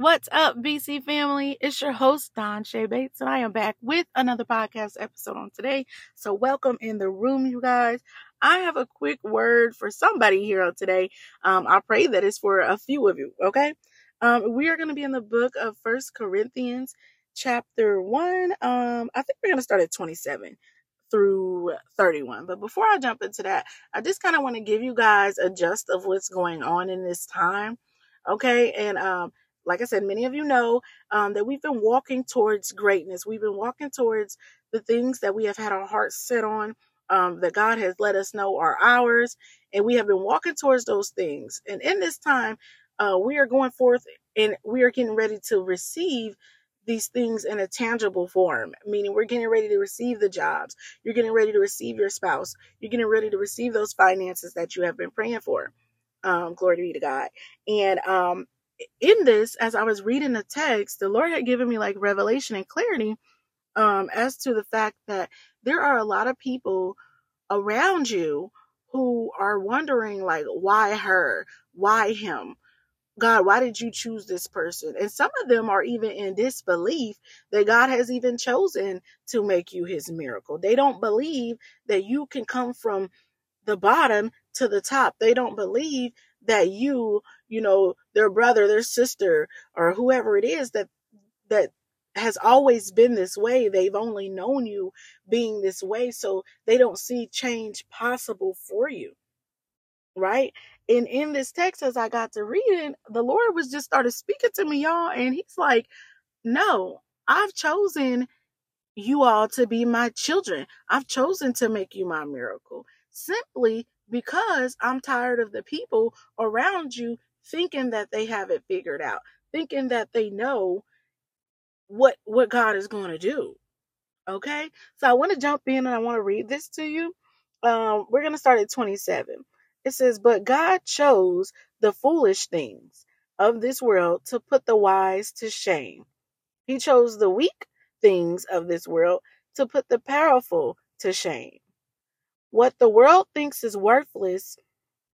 What's up, BC family? It's your host, Don Shay Bates, and I am back with another podcast episode on today. So, welcome in the room, you guys. I have a quick word for somebody here on today. Um, I pray that it's for a few of you, okay? Um, we are going to be in the book of First Corinthians, chapter 1. Um, I think we're going to start at 27 through 31. But before I jump into that, I just kind of want to give you guys a gist of what's going on in this time, okay? And, um, like I said, many of you know um, that we've been walking towards greatness. We've been walking towards the things that we have had our hearts set on, um, that God has let us know are ours, and we have been walking towards those things. And in this time, uh, we are going forth and we are getting ready to receive these things in a tangible form, meaning we're getting ready to receive the jobs. You're getting ready to receive your spouse. You're getting ready to receive those finances that you have been praying for. Um, glory be to God. And um, in this, as I was reading the text, the Lord had given me like revelation and clarity um, as to the fact that there are a lot of people around you who are wondering, like, why her? Why him? God, why did you choose this person? And some of them are even in disbelief that God has even chosen to make you his miracle. They don't believe that you can come from the bottom to the top. They don't believe that you, you know, their brother, their sister, or whoever it is that that has always been this way. They've only known you being this way, so they don't see change possible for you. Right? And in this text, as I got to reading, the Lord was just started speaking to me, y'all, and He's like, No, I've chosen you all to be my children. I've chosen to make you my miracle simply because I'm tired of the people around you thinking that they have it figured out, thinking that they know what what God is going to do. Okay? So I want to jump in and I want to read this to you. Um we're going to start at 27. It says, "But God chose the foolish things of this world to put the wise to shame. He chose the weak things of this world to put the powerful to shame. What the world thinks is worthless,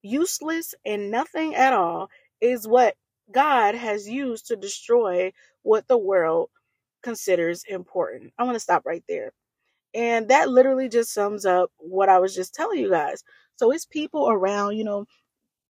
useless, and nothing at all is what God has used to destroy what the world considers important. I want to stop right there. And that literally just sums up what I was just telling you guys. So it's people around, you know,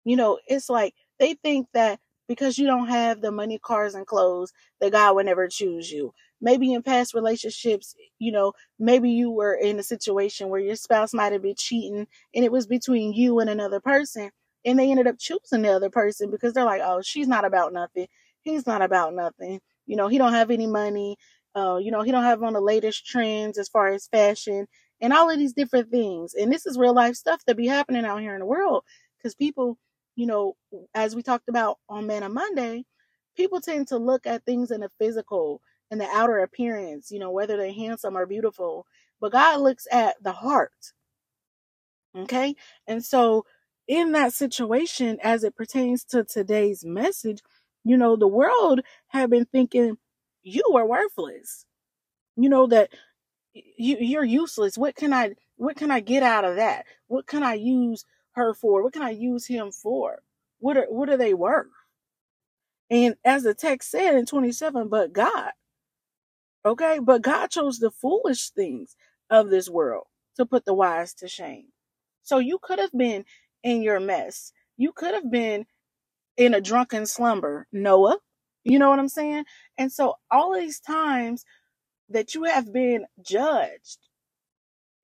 you know, it's like they think that because you don't have the money, cars, and clothes, that God would never choose you. Maybe in past relationships, you know, maybe you were in a situation where your spouse might have been cheating and it was between you and another person. And they ended up choosing the other person because they're like, oh, she's not about nothing. He's not about nothing. You know, he don't have any money. Uh, you know, he don't have on the latest trends as far as fashion and all of these different things. And this is real life stuff that be happening out here in the world because people, you know, as we talked about on Man on Monday, people tend to look at things in the physical and the outer appearance, you know, whether they're handsome or beautiful. But God looks at the heart. Okay? And so in that situation, as it pertains to today's message, you know, the world have been thinking you are worthless. You know that you you're useless. What can I what can I get out of that? What can I use her for? What can I use him for? What are what are they worth? And as the text said in 27, but God, okay, but God chose the foolish things of this world to put the wise to shame. So you could have been in your mess. You could have been in a drunken slumber, Noah. You know what I'm saying? And so all these times that you have been judged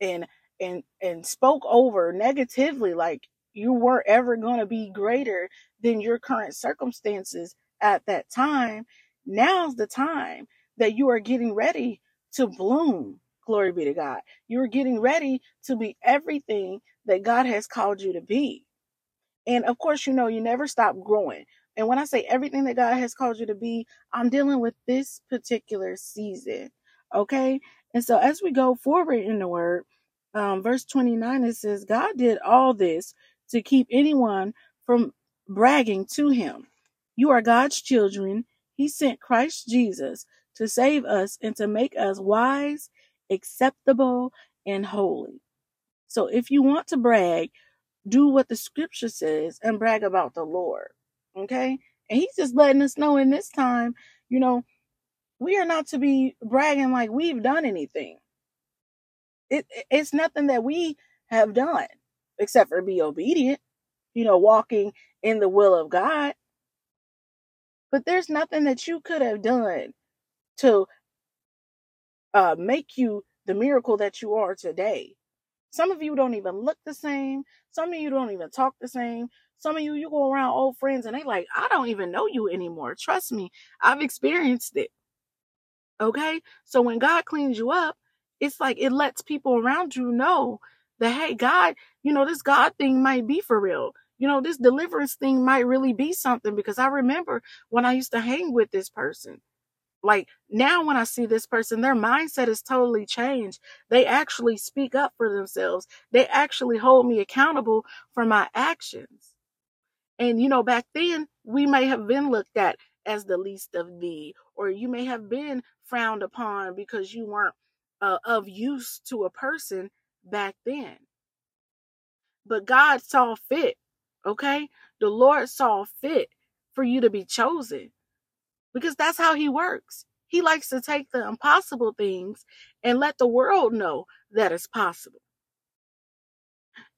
and and and spoke over negatively like you weren't ever going to be greater than your current circumstances at that time now's the time that you are getting ready to bloom glory be to god you're getting ready to be everything that god has called you to be and of course you know you never stop growing and when i say everything that god has called you to be i'm dealing with this particular season Okay. And so as we go forward in the word, um, verse 29, it says, God did all this to keep anyone from bragging to him. You are God's children. He sent Christ Jesus to save us and to make us wise, acceptable, and holy. So if you want to brag, do what the scripture says and brag about the Lord. Okay? And he's just letting us know in this time, you know, we are not to be bragging like we've done anything. It, it's nothing that we have done except for be obedient, you know, walking in the will of God. But there's nothing that you could have done to uh, make you the miracle that you are today. Some of you don't even look the same. Some of you don't even talk the same. Some of you, you go around old friends and they like, I don't even know you anymore. Trust me, I've experienced it. Okay? So when God cleans you up, it's like it lets people around you know that, hey, God, you know, this God thing might be for real. You know, this deliverance thing might really be something because I remember when I used to hang with this person. Like now, when I see this person, their mindset is totally changed. They actually speak up for themselves, they actually hold me accountable for my actions. And, you know, back then, we may have been looked at as the least of thee, or you may have been frowned upon because you weren't uh, of use to a person back then. But God saw fit, okay? The Lord saw fit for you to be chosen because that's how He works. He likes to take the impossible things and let the world know that it's possible.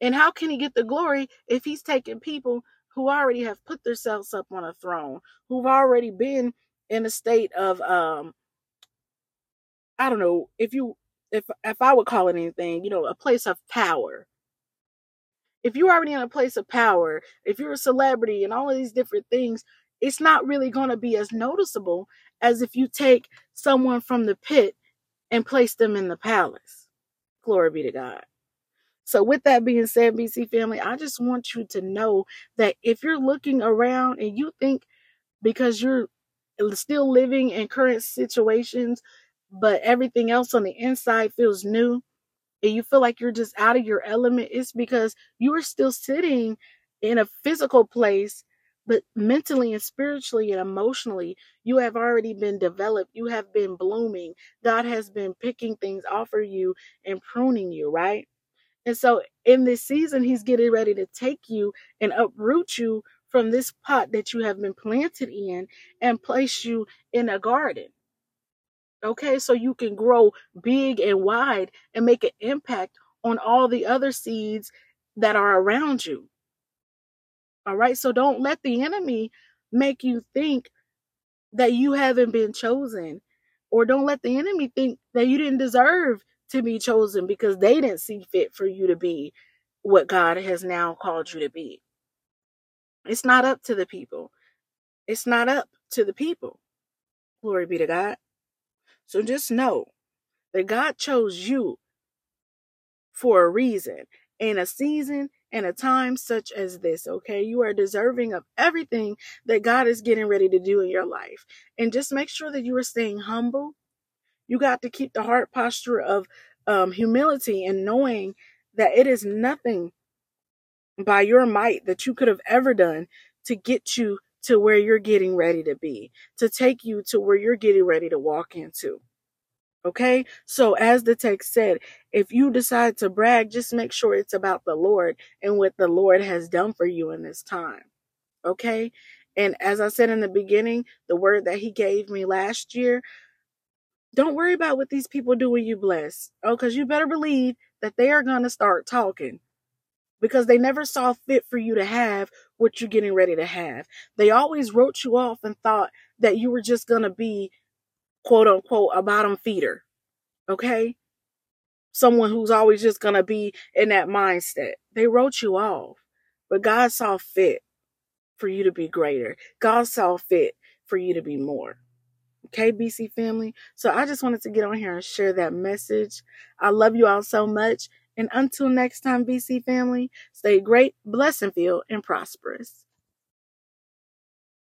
And how can He get the glory if He's taking people who already have put themselves up on a throne, who've already been in a state of um I don't know, if you if if I would call it anything, you know, a place of power. If you're already in a place of power, if you're a celebrity and all of these different things, it's not really going to be as noticeable as if you take someone from the pit and place them in the palace. Glory be to God. So, with that being said, BC family, I just want you to know that if you're looking around and you think because you're still living in current situations, but everything else on the inside feels new, and you feel like you're just out of your element, it's because you are still sitting in a physical place, but mentally and spiritually and emotionally, you have already been developed. You have been blooming. God has been picking things off of you and pruning you, right? And so in this season, he's getting ready to take you and uproot you from this pot that you have been planted in and place you in a garden. Okay, so you can grow big and wide and make an impact on all the other seeds that are around you. All right, so don't let the enemy make you think that you haven't been chosen, or don't let the enemy think that you didn't deserve to be chosen because they didn't see fit for you to be what God has now called you to be. It's not up to the people. It's not up to the people. Glory be to God. So just know that God chose you for a reason in a season and a time such as this, okay? You are deserving of everything that God is getting ready to do in your life. And just make sure that you are staying humble you got to keep the heart posture of um, humility and knowing that it is nothing by your might that you could have ever done to get you to where you're getting ready to be, to take you to where you're getting ready to walk into. Okay? So, as the text said, if you decide to brag, just make sure it's about the Lord and what the Lord has done for you in this time. Okay? And as I said in the beginning, the word that He gave me last year don't worry about what these people do when you bless. Oh, because you better believe that they are going to start talking because they never saw fit for you to have what you're getting ready to have. They always wrote you off and thought that you were just going to be, quote unquote, a bottom feeder. Okay? Someone who's always just going to be in that mindset. They wrote you off, but God saw fit for you to be greater. God saw fit for you to be more. Okay, BC family. So I just wanted to get on here and share that message. I love you all so much. And until next time, BC family, stay great, blessed, and feel and prosperous.